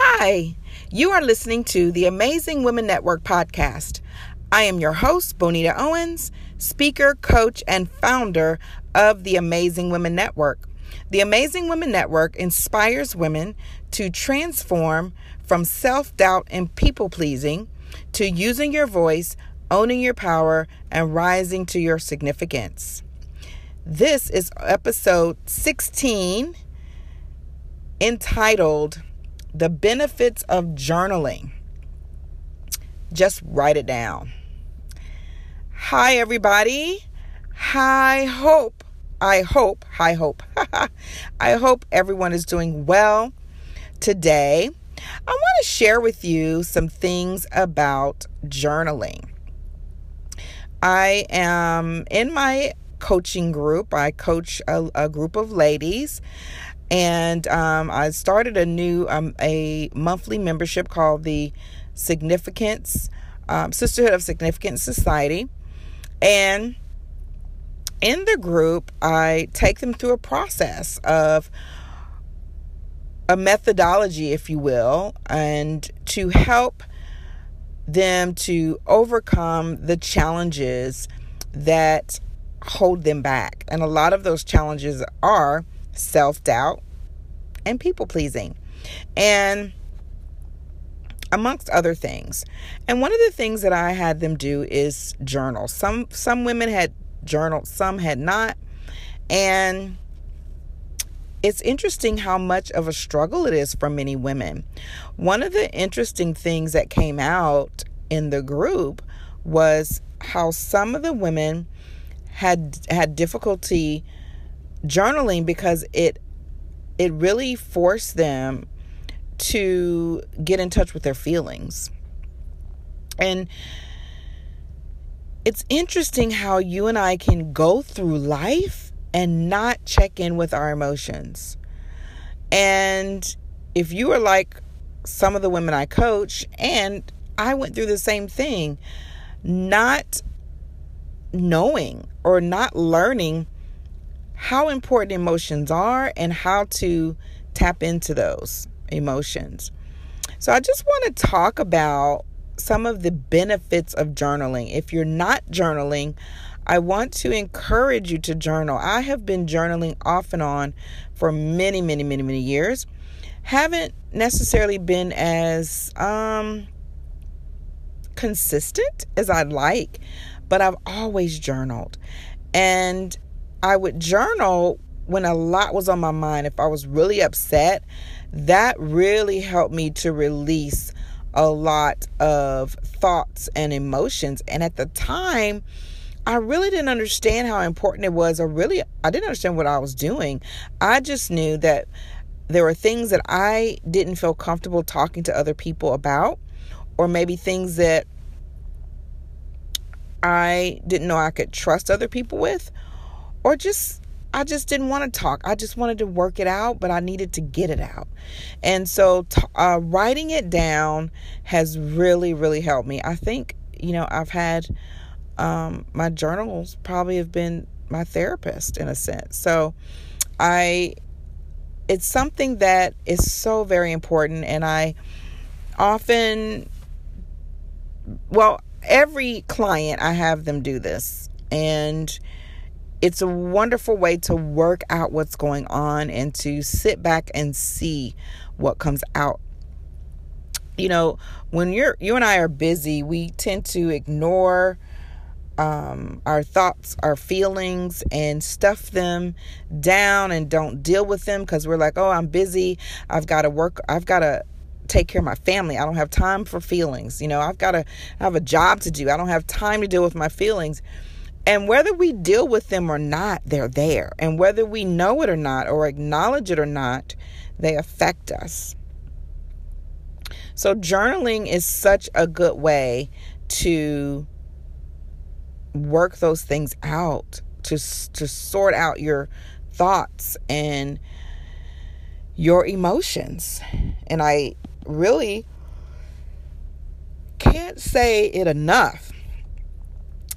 Hi, you are listening to the Amazing Women Network podcast. I am your host, Bonita Owens, speaker, coach, and founder of the Amazing Women Network. The Amazing Women Network inspires women to transform from self doubt and people pleasing to using your voice, owning your power, and rising to your significance. This is episode 16 entitled The Benefits of Journaling. Just write it down. Hi, everybody. Hi, hope. I hope, I hope, I hope everyone is doing well today. I want to share with you some things about journaling. I am in my coaching group. I coach a, a group of ladies and um, I started a new um, a monthly membership called the Significance um, Sisterhood of Significance Society, and in the group, I take them through a process of a methodology, if you will, and to help them to overcome the challenges that hold them back. And a lot of those challenges are self doubt, and people pleasing. And amongst other things. And one of the things that I had them do is journal. Some some women had journaled, some had not. And it's interesting how much of a struggle it is for many women. One of the interesting things that came out in the group was how some of the women had had difficulty journaling because it it really forced them to get in touch with their feelings. And it's interesting how you and I can go through life and not check in with our emotions. And if you are like some of the women I coach, and I went through the same thing, not knowing or not learning how important emotions are and how to tap into those emotions. So, I just want to talk about some of the benefits of journaling. If you're not journaling, I want to encourage you to journal. I have been journaling off and on for many, many, many, many years. Haven't necessarily been as um, consistent as I'd like, but I've always journaled. And I would journal when a lot was on my mind. If I was really upset, that really helped me to release a lot of thoughts and emotions. And at the time, I really didn't understand how important it was, or really, I didn't understand what I was doing. I just knew that there were things that I didn't feel comfortable talking to other people about, or maybe things that I didn't know I could trust other people with, or just I just didn't want to talk. I just wanted to work it out, but I needed to get it out. And so uh, writing it down has really, really helped me. I think, you know, I've had um, my journals probably have been my therapist in a sense. So I, it's something that is so very important. And I often, well, every client, I have them do this. And, it's a wonderful way to work out what's going on and to sit back and see what comes out. You know, when you're you and I are busy, we tend to ignore um, our thoughts, our feelings, and stuff them down and don't deal with them because we're like, oh, I'm busy. I've got to work. I've got to take care of my family. I don't have time for feelings. You know, I've got to have a job to do. I don't have time to deal with my feelings. And whether we deal with them or not, they're there. And whether we know it or not, or acknowledge it or not, they affect us. So, journaling is such a good way to work those things out, to, to sort out your thoughts and your emotions. And I really can't say it enough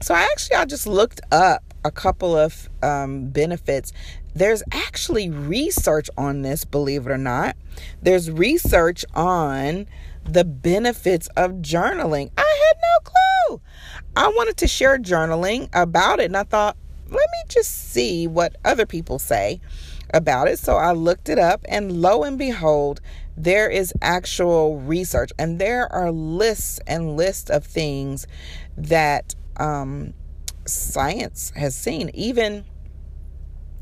so I actually I just looked up a couple of um, benefits there's actually research on this, believe it or not. There's research on the benefits of journaling. I had no clue. I wanted to share journaling about it, and I thought, let me just see what other people say about it. So I looked it up, and lo and behold, there is actual research, and there are lists and lists of things that um, science has seen, even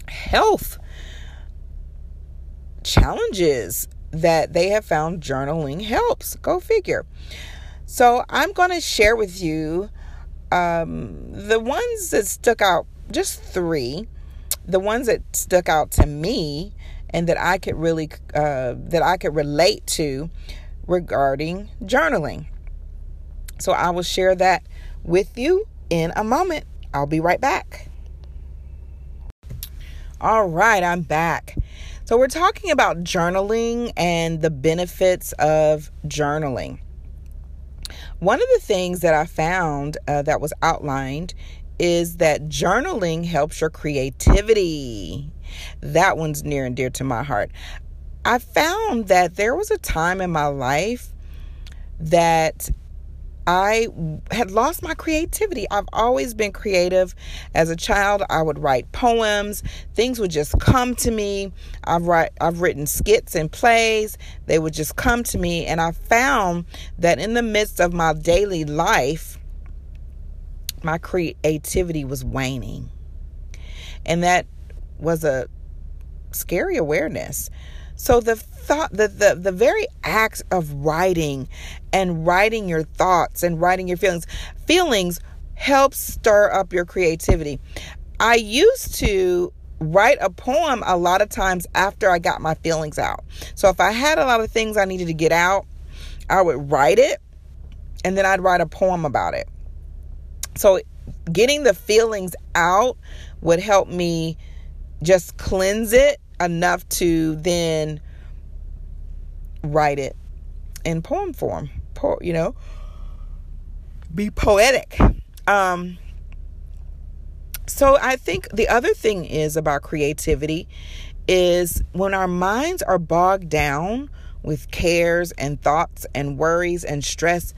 health challenges that they have found journaling helps. Go figure. So I'm going to share with you um, the ones that stuck out, just three, the ones that stuck out to me and that I could really uh, that I could relate to regarding journaling. So I will share that with you in a moment. I'll be right back. All right, I'm back. So, we're talking about journaling and the benefits of journaling. One of the things that I found uh, that was outlined is that journaling helps your creativity. That one's near and dear to my heart. I found that there was a time in my life that I had lost my creativity. I've always been creative. As a child, I would write poems. Things would just come to me. I've write, I've written skits and plays. They would just come to me and I found that in the midst of my daily life, my creativity was waning. And that was a scary awareness. So the thought the, the the very act of writing and writing your thoughts and writing your feelings feelings helps stir up your creativity. I used to write a poem a lot of times after I got my feelings out. So if I had a lot of things I needed to get out, I would write it and then I'd write a poem about it. So getting the feelings out would help me just cleanse it enough to then write it in poem form, po- you know, be poetic. Um, so I think the other thing is about creativity is when our minds are bogged down with cares and thoughts and worries and stress,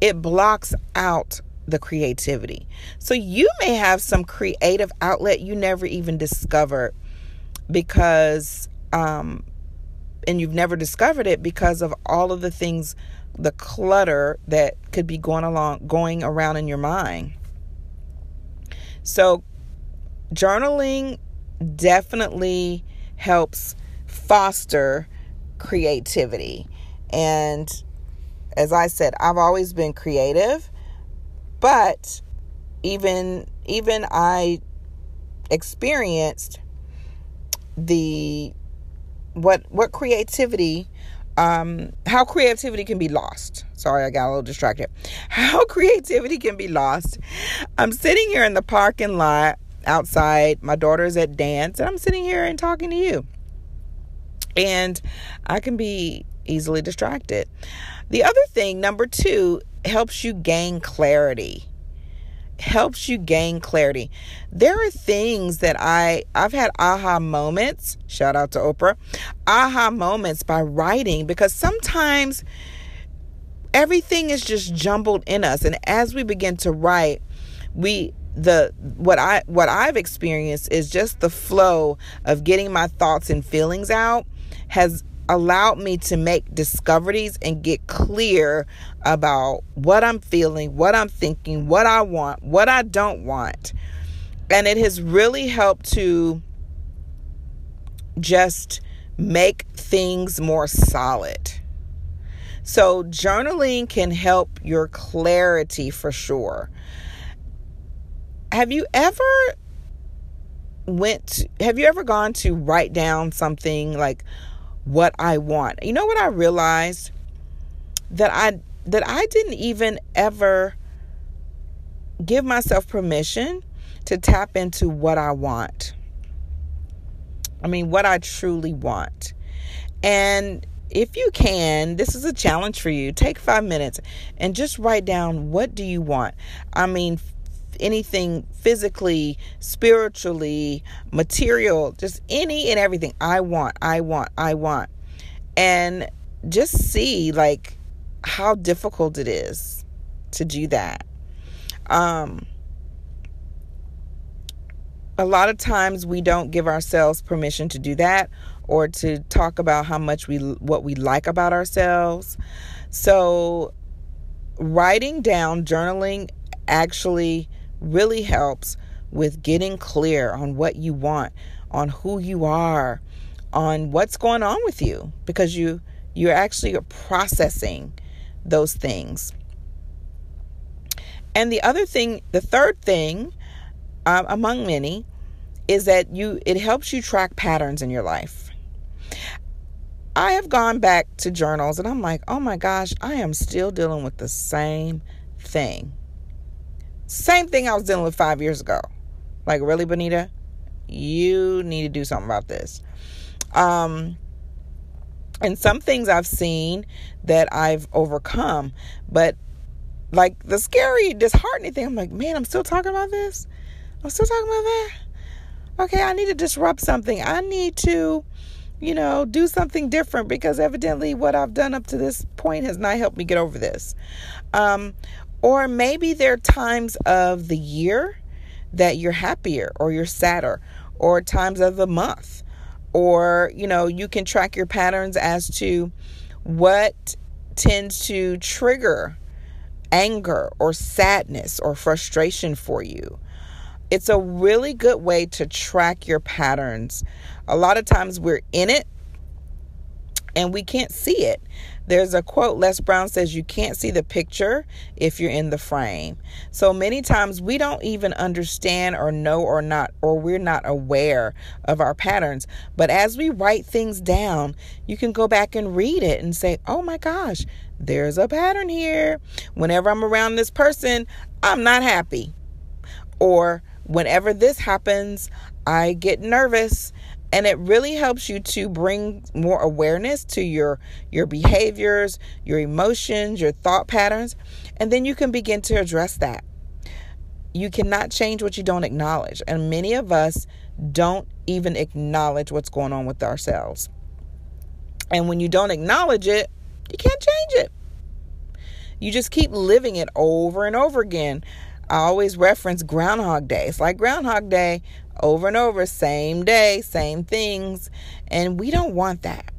it blocks out the creativity. So you may have some creative outlet you never even discovered because um, and you've never discovered it because of all of the things the clutter that could be going along going around in your mind. So journaling definitely helps foster creativity. And as i said i've always been creative but even even i experienced the what what creativity um how creativity can be lost. Sorry i got a little distracted. How creativity can be lost. I'm sitting here in the parking lot outside. My daughter's at dance and i'm sitting here and talking to you. And i can be easily distracted. The other thing number two helps you gain clarity helps you gain clarity. There are things that I I've had aha moments, shout out to Oprah. Aha moments by writing because sometimes everything is just jumbled in us and as we begin to write, we the what I what I've experienced is just the flow of getting my thoughts and feelings out has allowed me to make discoveries and get clear about what I'm feeling, what I'm thinking, what I want, what I don't want. And it has really helped to just make things more solid. So, journaling can help your clarity for sure. Have you ever went have you ever gone to write down something like what I want. You know what I realized? That I that I didn't even ever give myself permission to tap into what I want. I mean, what I truly want. And if you can, this is a challenge for you. Take 5 minutes and just write down what do you want? I mean, anything physically, spiritually, material, just any and everything. I want, I want, I want. And just see like how difficult it is to do that. Um, a lot of times we don't give ourselves permission to do that or to talk about how much we what we like about ourselves. So writing down journaling actually really helps with getting clear on what you want, on who you are, on what's going on with you because you you're actually processing those things. And the other thing, the third thing, um, among many, is that you it helps you track patterns in your life. I have gone back to journals and I'm like, oh my gosh, I am still dealing with the same thing. Same thing I was dealing with five years ago. Like, really, Bonita? You need to do something about this. Um, and some things I've seen that I've overcome, but like the scary, disheartening thing, I'm like, man, I'm still talking about this. I'm still talking about that. Okay, I need to disrupt something. I need to, you know, do something different because evidently what I've done up to this point has not helped me get over this. Um, or maybe there are times of the year that you're happier or you're sadder, or times of the month. Or you know you can track your patterns as to what tends to trigger anger or sadness or frustration for you. It's a really good way to track your patterns. A lot of times we're in it and we can't see it there's a quote Les Brown says, You can't see the picture if you're in the frame. So many times we don't even understand or know or not, or we're not aware of our patterns. But as we write things down, you can go back and read it and say, Oh my gosh, there's a pattern here. Whenever I'm around this person, I'm not happy. Or whenever this happens, I get nervous and it really helps you to bring more awareness to your your behaviors your emotions your thought patterns and then you can begin to address that. You cannot change what you don't acknowledge and many of us don't even acknowledge what's going on with ourselves. And when you don't acknowledge it you can't change it. You just keep living it over and over again. I always reference Groundhog Day. It's like Groundhog Day over and over, same day, same things. And we don't want that.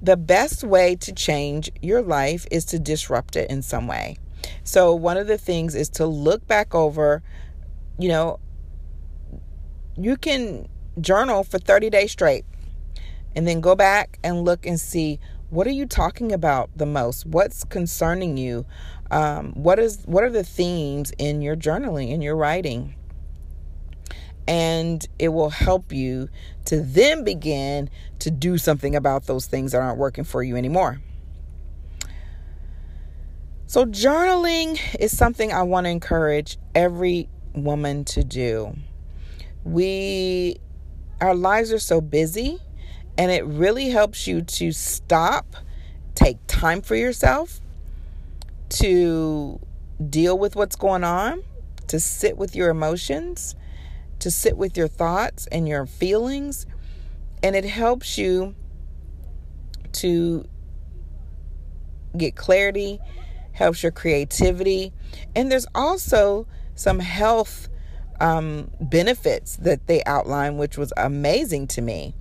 The best way to change your life is to disrupt it in some way. So, one of the things is to look back over, you know, you can journal for 30 days straight and then go back and look and see what are you talking about the most what's concerning you um, what is what are the themes in your journaling in your writing and it will help you to then begin to do something about those things that aren't working for you anymore. So journaling is something i want to encourage every woman to do. We our lives are so busy and it really helps you to stop take time for yourself to deal with what's going on, to sit with your emotions, to sit with your thoughts and your feelings. And it helps you to get clarity, helps your creativity. And there's also some health um, benefits that they outline, which was amazing to me.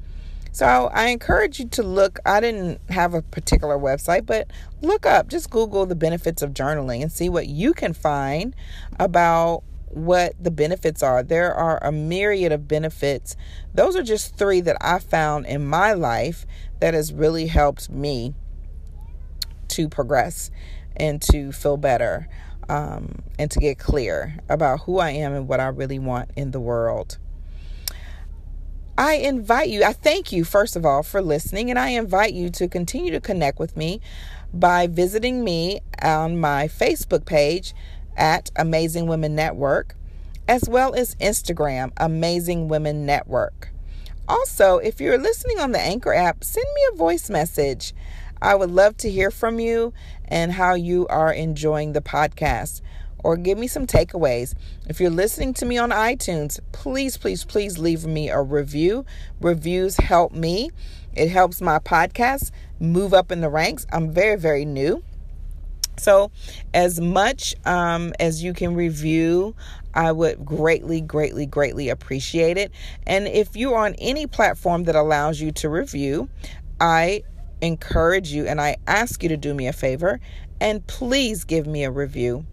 So I encourage you to look. I didn't have a particular website, but look up, just Google the benefits of journaling and see what you can find about what the benefits are. There are a myriad of benefits. Those are just three that I found in my life that has really helped me to progress and to feel better um, and to get clear about who I am and what I really want in the world. I invite you, I thank you, first of all, for listening, and I invite you to continue to connect with me by visiting me on my Facebook page at Amazing Women Network, as well as Instagram, Amazing Women Network. Also, if you're listening on the Anchor app, send me a voice message. I would love to hear from you and how you are enjoying the podcast. or give me some takeaways. If you're listening to me on iTunes, please, please, please leave me a review. Reviews help me, it helps my podcast move up in the ranks. I'm very, very new. So, as much um, as you can review, I would greatly, greatly, greatly appreciate it. And if you're on any platform that allows you to review, I encourage you and I ask you to do me a favor and please give me a review.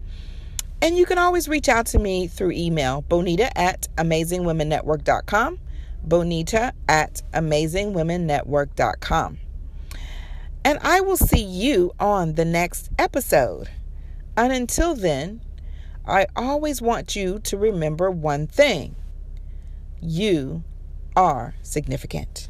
And you can always reach out to me through email, bonita at amazingwomennetwork.com, bonita at amazingwomennetwork.com. And I will see you on the next episode. And until then, I always want you to remember one thing you are significant.